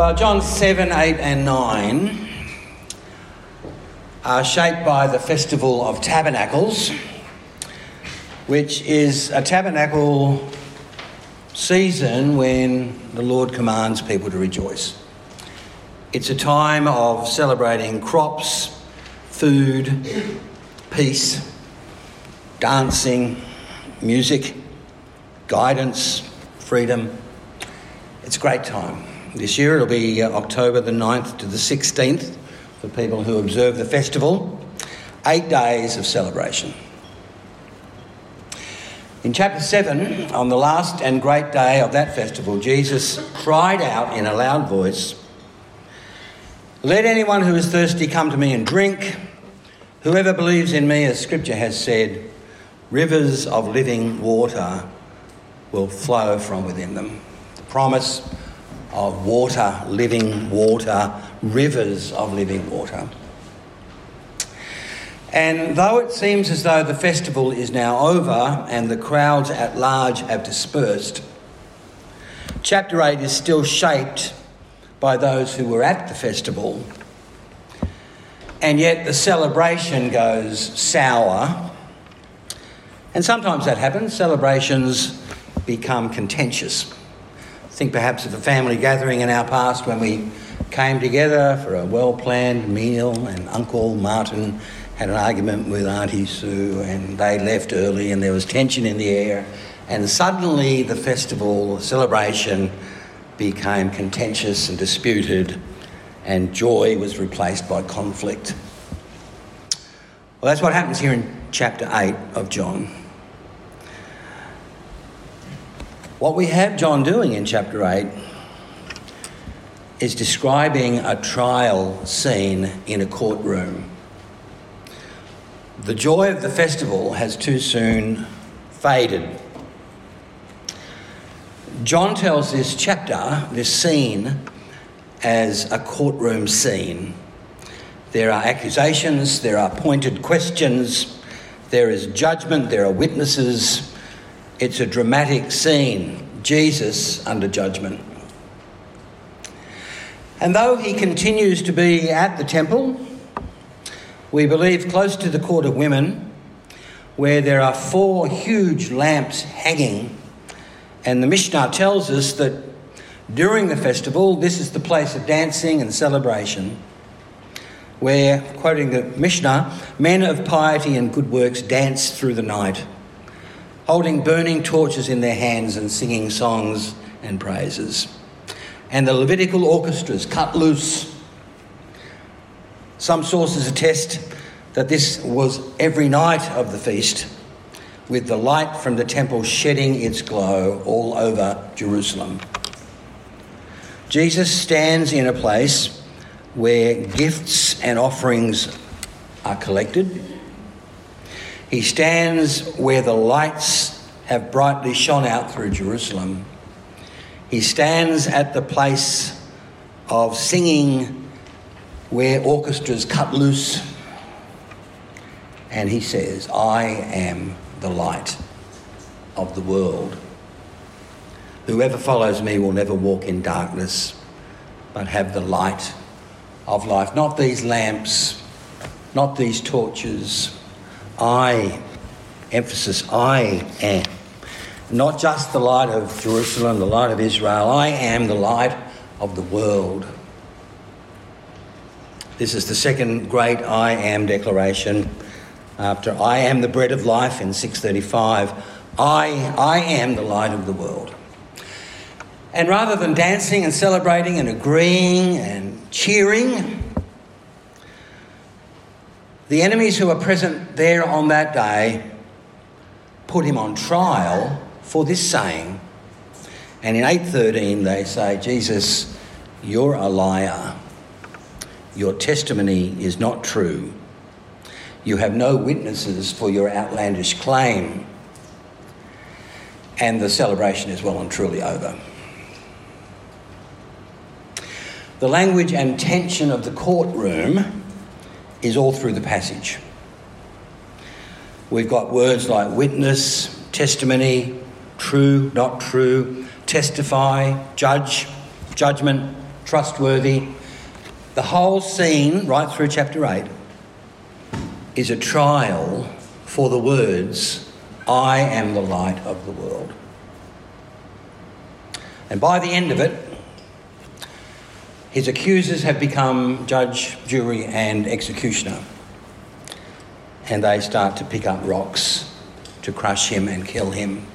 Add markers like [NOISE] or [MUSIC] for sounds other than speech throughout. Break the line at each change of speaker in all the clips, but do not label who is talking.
Well, John 7, 8, and 9 are shaped by the Festival of Tabernacles, which is a tabernacle season when the Lord commands people to rejoice. It's a time of celebrating crops, food, peace, dancing, music, guidance, freedom. It's a great time. This year it'll be uh, October the 9th to the 16th for people who observe the festival. Eight days of celebration. In chapter 7, on the last and great day of that festival, Jesus cried out in a loud voice, Let anyone who is thirsty come to me and drink. Whoever believes in me, as Scripture has said, rivers of living water will flow from within them. The promise of water, living water, rivers of living water. And though it seems as though the festival is now over and the crowds at large have dispersed, chapter 8 is still shaped by those who were at the festival. And yet the celebration goes sour. And sometimes that happens. Celebrations become contentious think perhaps of a family gathering in our past when we came together for a well planned meal and Uncle Martin had an argument with Auntie Sue and they left early and there was tension in the air and suddenly the festival celebration became contentious and disputed and joy was replaced by conflict. Well, that's what happens here in chapter 8 of John. What we have John doing in chapter 8 is describing a trial scene in a courtroom. The joy of the festival has too soon faded. John tells this chapter, this scene, as a courtroom scene. There are accusations, there are pointed questions, there is judgment, there are witnesses, it's a dramatic scene Jesus under judgment. And though he continues to be at the temple, we believe close to the court of women, where there are four huge lamps hanging. And the Mishnah tells us that during the festival, this is the place of dancing and celebration, where, quoting the Mishnah, men of piety and good works dance through the night holding burning torches in their hands and singing songs and praises. And the Levitical orchestras cut loose. Some sources attest that this was every night of the feast, with the light from the temple shedding its glow all over Jerusalem. Jesus stands in a place where gifts and offerings are collected he stands where the lights have brightly shone out through Jerusalem. He stands at the place of singing where orchestras cut loose. And he says, I am the light of the world. Whoever follows me will never walk in darkness, but have the light of life. Not these lamps, not these torches I, emphasis, I am. Not just the light of Jerusalem, the light of Israel, I am the light of the world. This is the second great I am declaration after I am the bread of life in 635. I, I am the light of the world. And rather than dancing and celebrating and agreeing and cheering, the enemies who were present there on that day put him on trial for this saying. And in 8:13 they say, "Jesus, you're a liar. Your testimony is not true. You have no witnesses for your outlandish claim. And the celebration is well and truly over. The language and tension of the courtroom is all through the passage. We've got words like witness, testimony, true, not true, testify, judge, judgment, trustworthy. The whole scene, right through chapter 8, is a trial for the words, I am the light of the world. And by the end of it, his accusers have become judge, jury, and executioner. And they start to pick up rocks to crush him and kill him.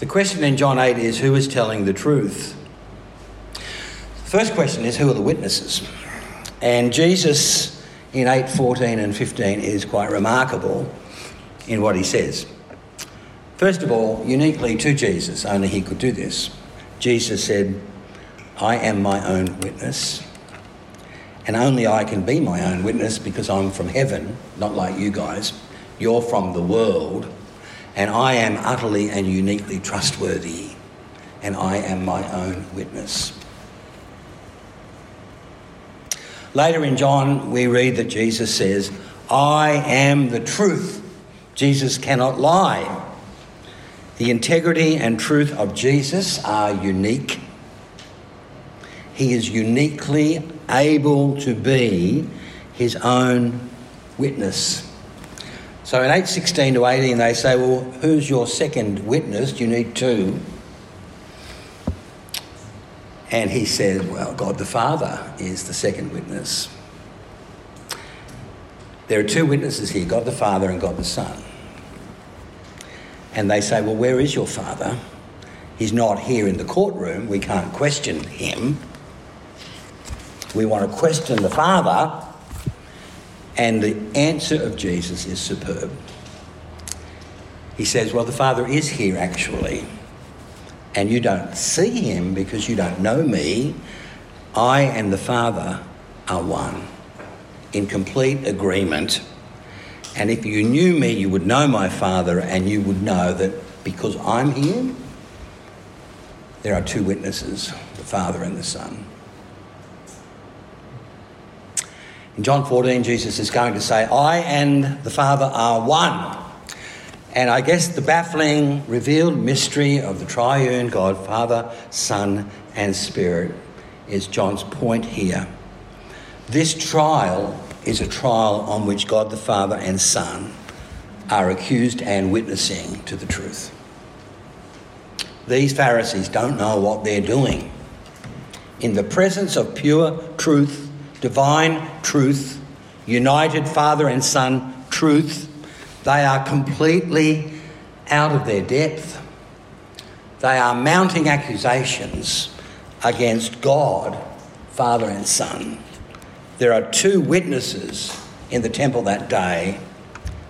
The question in John 8 is who is telling the truth? The first question is who are the witnesses? And Jesus in 8, 14, and 15 is quite remarkable in what he says. First of all, uniquely to Jesus, only he could do this. Jesus said, I am my own witness, and only I can be my own witness because I'm from heaven, not like you guys. You're from the world, and I am utterly and uniquely trustworthy, and I am my own witness. Later in John, we read that Jesus says, I am the truth. Jesus cannot lie. The integrity and truth of Jesus are unique. He is uniquely able to be his own witness. So in 816 to 18, they say, Well, who's your second witness? Do You need two. And he says, Well, God the Father is the second witness. There are two witnesses here God the Father and God the Son. And they say, Well, where is your Father? He's not here in the courtroom. We can't question him. We want to question the Father and the answer of Jesus is superb. He says, Well, the Father is here actually, and you don't see him because you don't know me. I and the Father are one, in complete agreement. And if you knew me, you would know my Father, and you would know that because I'm here, there are two witnesses the Father and the Son. In John 14, Jesus is going to say, I and the Father are one. And I guess the baffling, revealed mystery of the triune God, Father, Son, and Spirit, is John's point here. This trial is a trial on which God the Father and Son are accused and witnessing to the truth. These Pharisees don't know what they're doing. In the presence of pure truth, divine truth, united Father and Son truth. They are completely out of their depth. They are mounting accusations against God, Father and Son. There are two witnesses in the temple that day,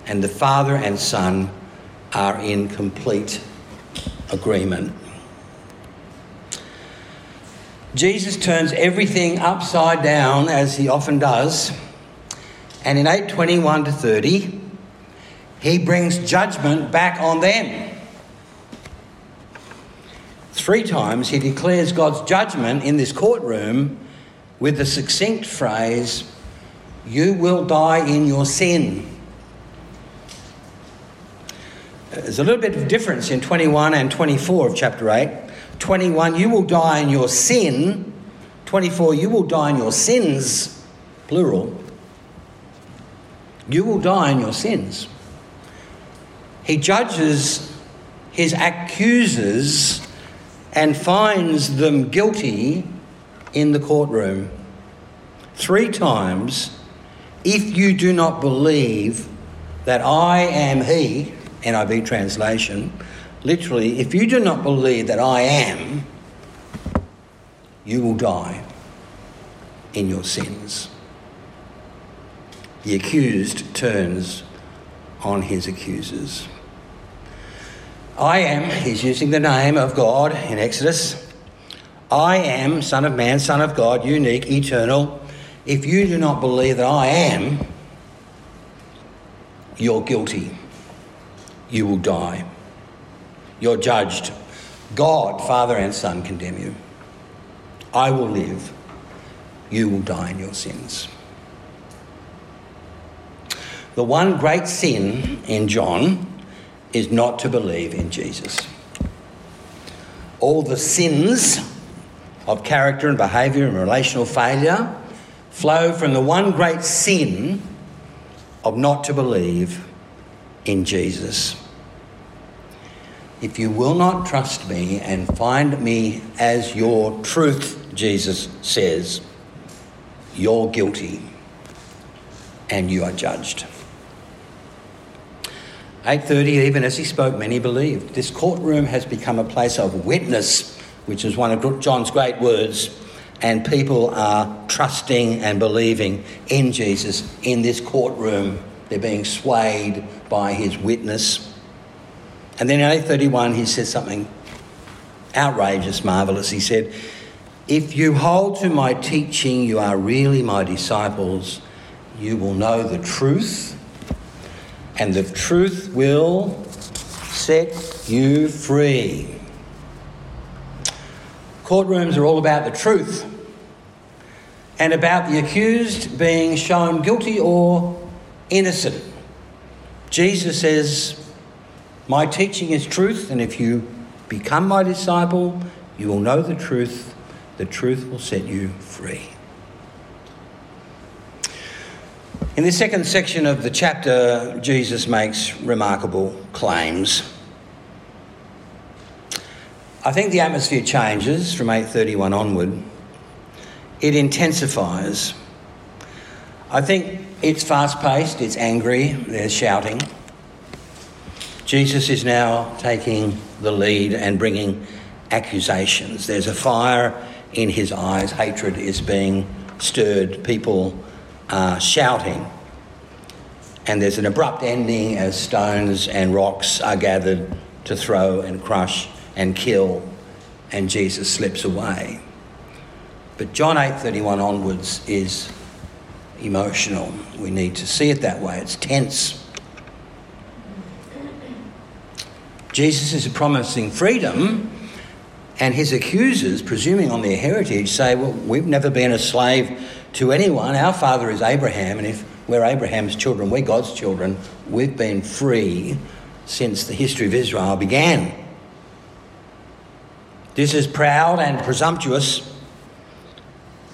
and the Father and Son are in complete agreement. Jesus turns everything upside down as he often does. And in 821 to 30, he brings judgment back on them. Three times he declares God's judgment in this courtroom with the succinct phrase, You will die in your sin. There's a little bit of difference in 21 and 24 of chapter 8. 21, you will die in your sin. 24, you will die in your sins, plural. You will die in your sins. He judges his accusers and finds them guilty in the courtroom. Three times, if you do not believe that I am He, NIV translation, Literally, if you do not believe that I am, you will die in your sins. The accused turns on his accusers. I am, he's using the name of God in Exodus. I am Son of Man, Son of God, unique, eternal. If you do not believe that I am, you're guilty. You will die. You're judged. God, Father and Son, condemn you. I will live. You will die in your sins. The one great sin in John is not to believe in Jesus. All the sins of character and behaviour and relational failure flow from the one great sin of not to believe in Jesus. If you will not trust me and find me as your truth, Jesus says, you're guilty and you are judged. 8:30 even as he spoke many believed. This courtroom has become a place of witness, which is one of John's great words, and people are trusting and believing in Jesus in this courtroom. They're being swayed by his witness. And then in 831, he says something outrageous, marvellous. He said, If you hold to my teaching, you are really my disciples. You will know the truth, and the truth will set you free. Courtrooms are all about the truth and about the accused being shown guilty or innocent. Jesus says, my teaching is truth, and if you become my disciple, you will know the truth. The truth will set you free. In the second section of the chapter, Jesus makes remarkable claims. I think the atmosphere changes from 831 onward. It intensifies. I think it's fast paced, it's angry, there's shouting. Jesus is now taking the lead and bringing accusations. There's a fire in his eyes, hatred is being stirred, people are shouting. And there's an abrupt ending as stones and rocks are gathered to throw and crush and kill, and Jesus slips away. But John 8:31 onwards is emotional. We need to see it that way. It's tense. Jesus is promising freedom, and his accusers, presuming on their heritage, say, Well, we've never been a slave to anyone. Our father is Abraham, and if we're Abraham's children, we're God's children. We've been free since the history of Israel began. This is proud and presumptuous.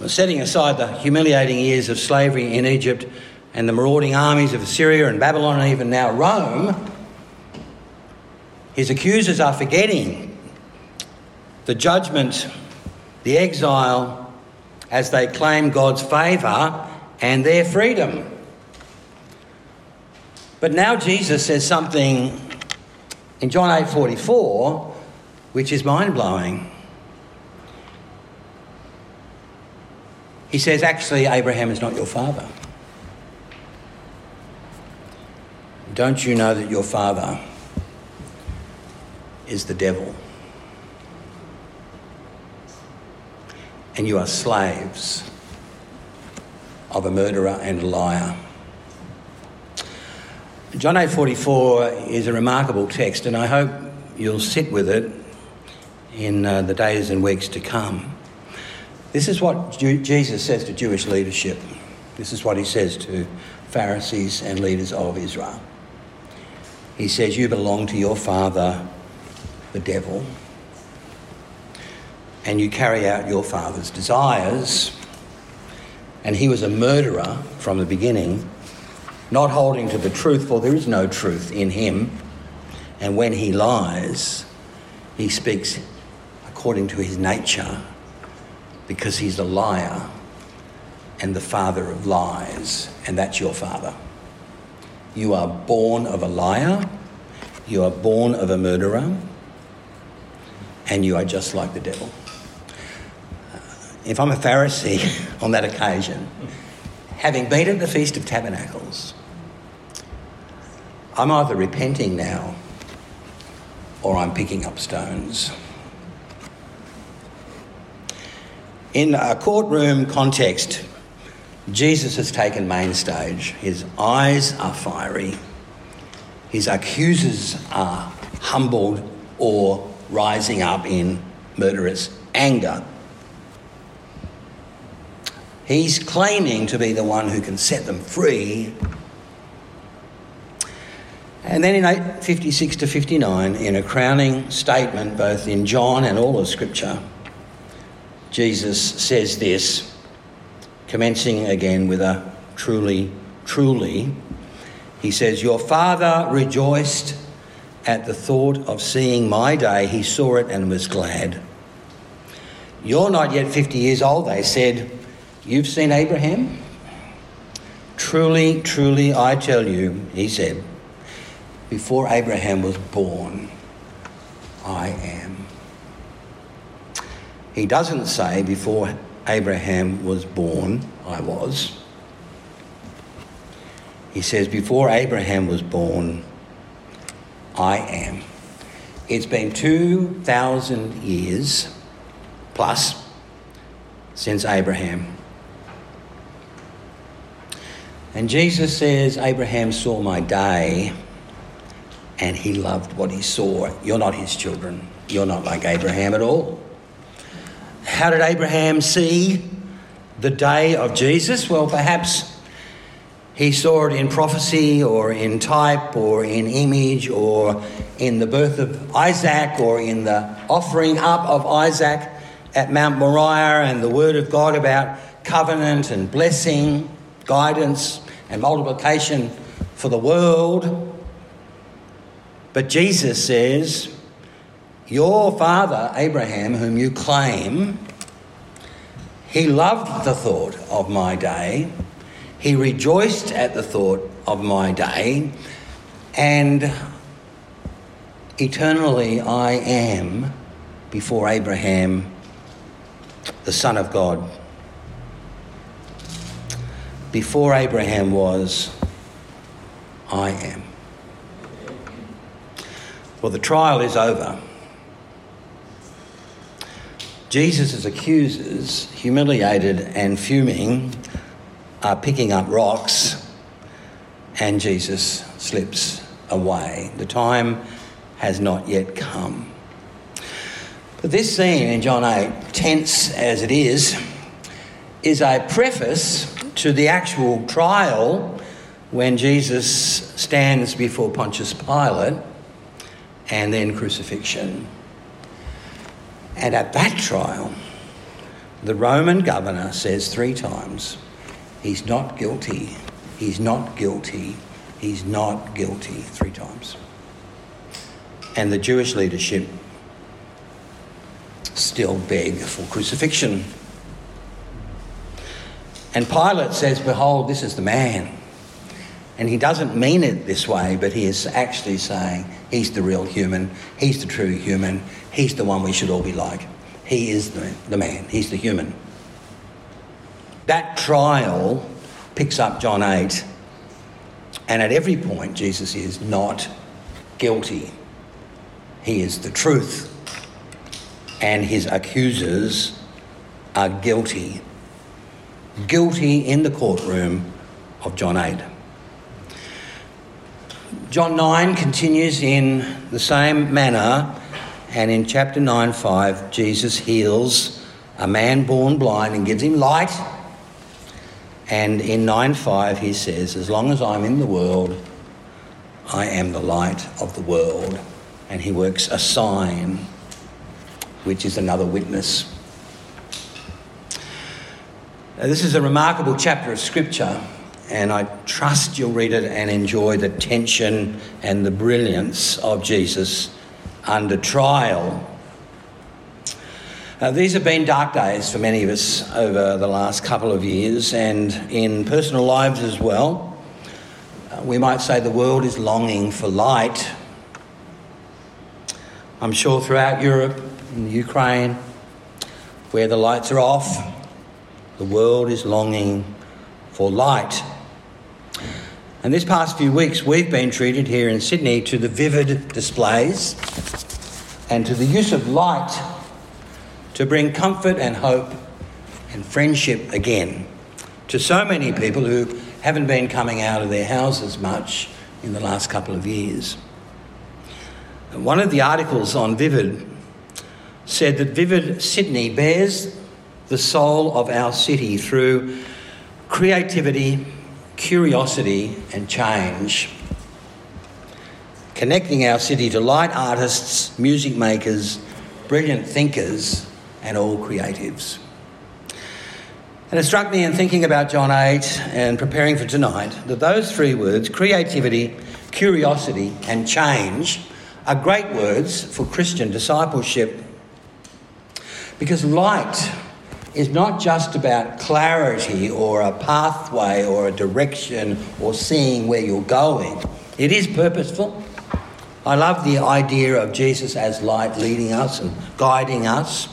Setting aside the humiliating years of slavery in Egypt and the marauding armies of Assyria and Babylon and even now Rome, his accusers are forgetting the judgment, the exile, as they claim God's favour and their freedom. But now Jesus says something in John 8:44 which is mind-blowing. He says actually Abraham is not your father. Don't you know that your father is the devil. And you are slaves of a murderer and a liar. John 8:44 is a remarkable text, and I hope you'll sit with it in uh, the days and weeks to come. This is what Ju- Jesus says to Jewish leadership. This is what he says to Pharisees and leaders of Israel. He says, "You belong to your father, the devil, and you carry out your father's desires. And he was a murderer from the beginning, not holding to the truth, for there is no truth in him. And when he lies, he speaks according to his nature, because he's a liar and the father of lies, and that's your father. You are born of a liar, you are born of a murderer, and you are just like the devil. If I'm a Pharisee [LAUGHS] on that occasion, having been at the Feast of Tabernacles, I'm either repenting now or I'm picking up stones. In a courtroom context, Jesus has taken main stage. His eyes are fiery. His accusers are humbled or rising up in murderous anger. He's claiming to be the one who can set them free. And then in 856 to 59, in a crowning statement, both in John and all of Scripture, Jesus says this, commencing again with a truly, truly. He says, Your father rejoiced at the thought of seeing my day. He saw it and was glad. You're not yet 50 years old, they said. You've seen Abraham? Truly, truly, I tell you, he said, before Abraham was born, I am. He doesn't say, before Abraham was born, I was. He says, before Abraham was born, I am. It's been 2,000 years plus since Abraham. And Jesus says, Abraham saw my day and he loved what he saw. You're not his children. You're not like Abraham at all. How did Abraham see the day of Jesus? Well, perhaps he saw it in prophecy or in type or in image or in the birth of Isaac or in the offering up of Isaac at Mount Moriah and the word of God about covenant and blessing, guidance and multiplication for the world. But Jesus says, your father, Abraham, whom you claim, he loved the thought of my day, he rejoiced at the thought of my day, and eternally I am before Abraham, the Son of God. Before Abraham was, I am. Well, the trial is over. Jesus' accusers, humiliated and fuming, are picking up rocks, and Jesus slips away. The time has not yet come. But this scene in John 8, tense as it is, is a preface to the actual trial when Jesus stands before Pontius Pilate and then crucifixion. And at that trial, the Roman governor says three times, he's not guilty, he's not guilty, he's not guilty, three times. And the Jewish leadership still beg for crucifixion. And Pilate says, Behold, this is the man. And he doesn't mean it this way, but he is actually saying he's the real human, he's the true human, he's the one we should all be like. He is the, the man, he's the human. That trial picks up John 8, and at every point, Jesus is not guilty. He is the truth, and his accusers are guilty. Guilty in the courtroom of John 8. John 9 continues in the same manner, and in chapter 9 5, Jesus heals a man born blind and gives him light. And in 9 5, he says, As long as I'm in the world, I am the light of the world. And he works a sign, which is another witness. Now, this is a remarkable chapter of Scripture and I trust you'll read it and enjoy the tension and the brilliance of Jesus under trial. Uh, these have been dark days for many of us over the last couple of years and in personal lives as well. Uh, we might say the world is longing for light. I'm sure throughout Europe, in Ukraine, where the lights are off, the world is longing for light. And this past few weeks, we've been treated here in Sydney to the vivid displays and to the use of light to bring comfort and hope and friendship again to so many people who haven't been coming out of their houses much in the last couple of years. One of the articles on Vivid said that Vivid Sydney bares the soul of our city through creativity, curiosity, and change. Connecting our city to light artists, music makers, brilliant thinkers, and all creatives. And it struck me in thinking about John 8 and preparing for tonight that those three words, creativity, curiosity, and change, are great words for Christian discipleship. Because light is not just about clarity or a pathway or a direction or seeing where you're going, it is purposeful. I love the idea of Jesus as light leading us and guiding us.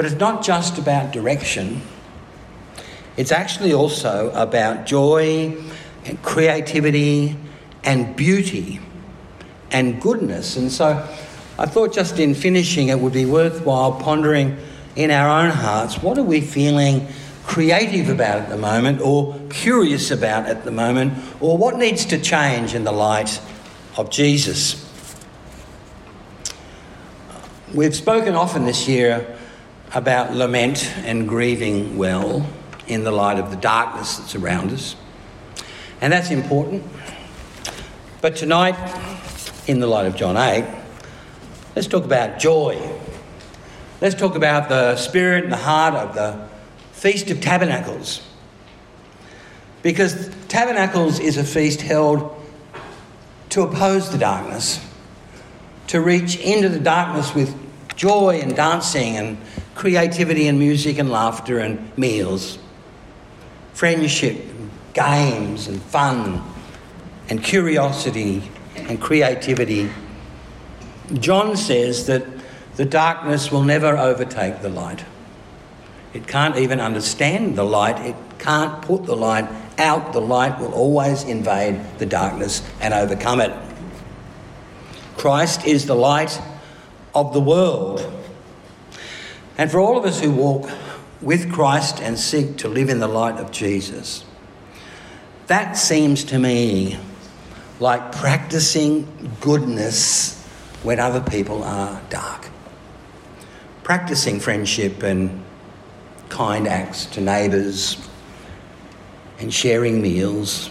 But it's not just about direction, it's actually also about joy and creativity and beauty and goodness. And so I thought just in finishing it would be worthwhile pondering in our own hearts what are we feeling creative about at the moment or curious about at the moment or what needs to change in the light of Jesus. We've spoken often this year about lament and grieving well in the light of the darkness that's around us. And that's important. But tonight, in the light of John 8, let's talk about joy. Let's talk about the spirit and the heart of the Feast of Tabernacles. Because Tabernacles is a feast held to oppose the darkness, to reach into the darkness with joy and dancing and creativity and music and laughter and meals, friendship, games and fun and curiosity and creativity. John says that the darkness will never overtake the light. It can't even understand the light. It can't put the light out. The light will always invade the darkness and overcome it. Christ is the light of the world. And for all of us who walk with Christ and seek to live in the light of Jesus, that seems to me like practicing goodness when other people are dark. Practicing friendship and kind acts to neighbours and sharing meals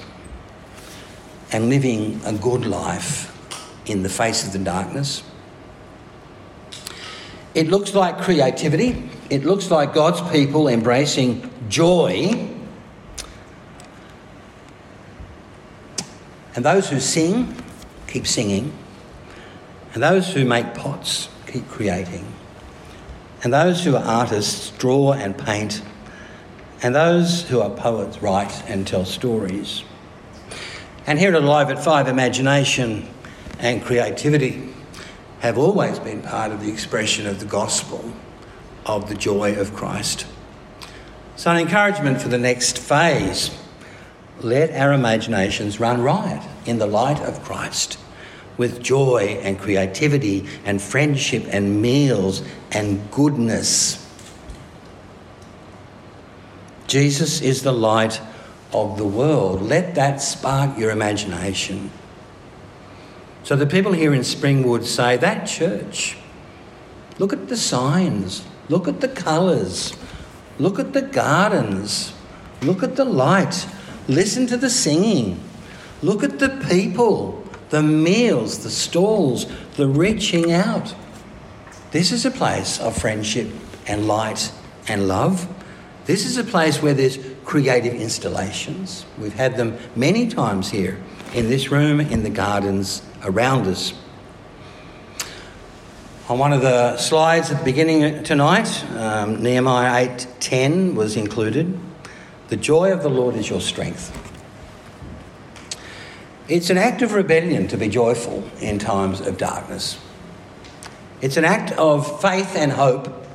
and living a good life in the face of the darkness. It looks like creativity. It looks like God's people embracing joy. And those who sing, keep singing. And those who make pots, keep creating. And those who are artists, draw and paint. And those who are poets, write and tell stories. And here at Alive at Five, imagination and creativity have always been part of the expression of the gospel of the joy of Christ. So, an encouragement for the next phase let our imaginations run riot in the light of Christ with joy and creativity and friendship and meals and goodness. Jesus is the light of the world. Let that spark your imagination. So the people here in Springwood say that church, look at the signs, look at the colours, look at the gardens, look at the light, listen to the singing, look at the people, the meals, the stalls, the reaching out. This is a place of friendship and light and love. This is a place where there's creative installations. We've had them many times here in this room, in the gardens around us. On one of the slides at the beginning tonight, um, Nehemiah 8:10 was included. The joy of the Lord is your strength. It's an act of rebellion to be joyful in times of darkness. It's an act of faith and hope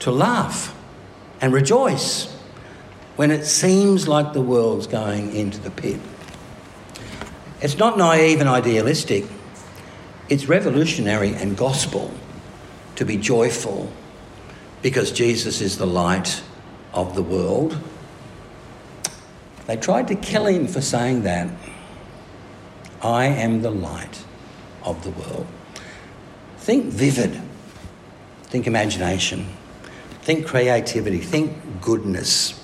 to laugh and rejoice when it seems like the world's going into the pit. It's not naive and idealistic, it's revolutionary and gospel to be joyful because Jesus is the light of the world. They tried to kill him for saying that. I am the light of the world. Think vivid, think imagination, think creativity, think goodness,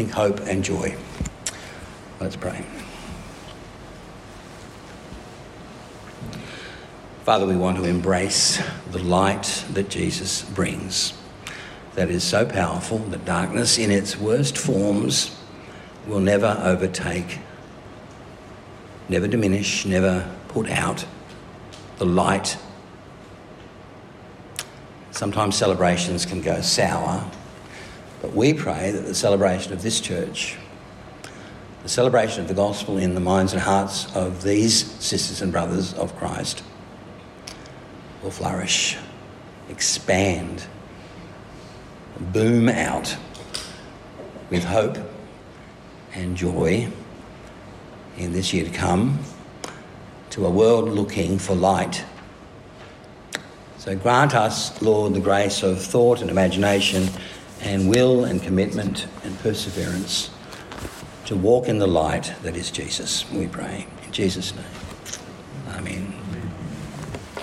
think hope and joy. Let's pray. Father, we want to embrace the light that Jesus brings that is so powerful that darkness in its worst forms will never overtake, never diminish, never put out the light. Sometimes celebrations can go sour, but we pray that the celebration of this church, the celebration of the gospel in the minds and hearts of these sisters and brothers of Christ, will flourish, expand, boom out with hope and joy in this year to come to a world looking for light. So grant us, Lord, the grace of thought and imagination and will and commitment and perseverance to walk in the light that is Jesus, we pray. In Jesus' name.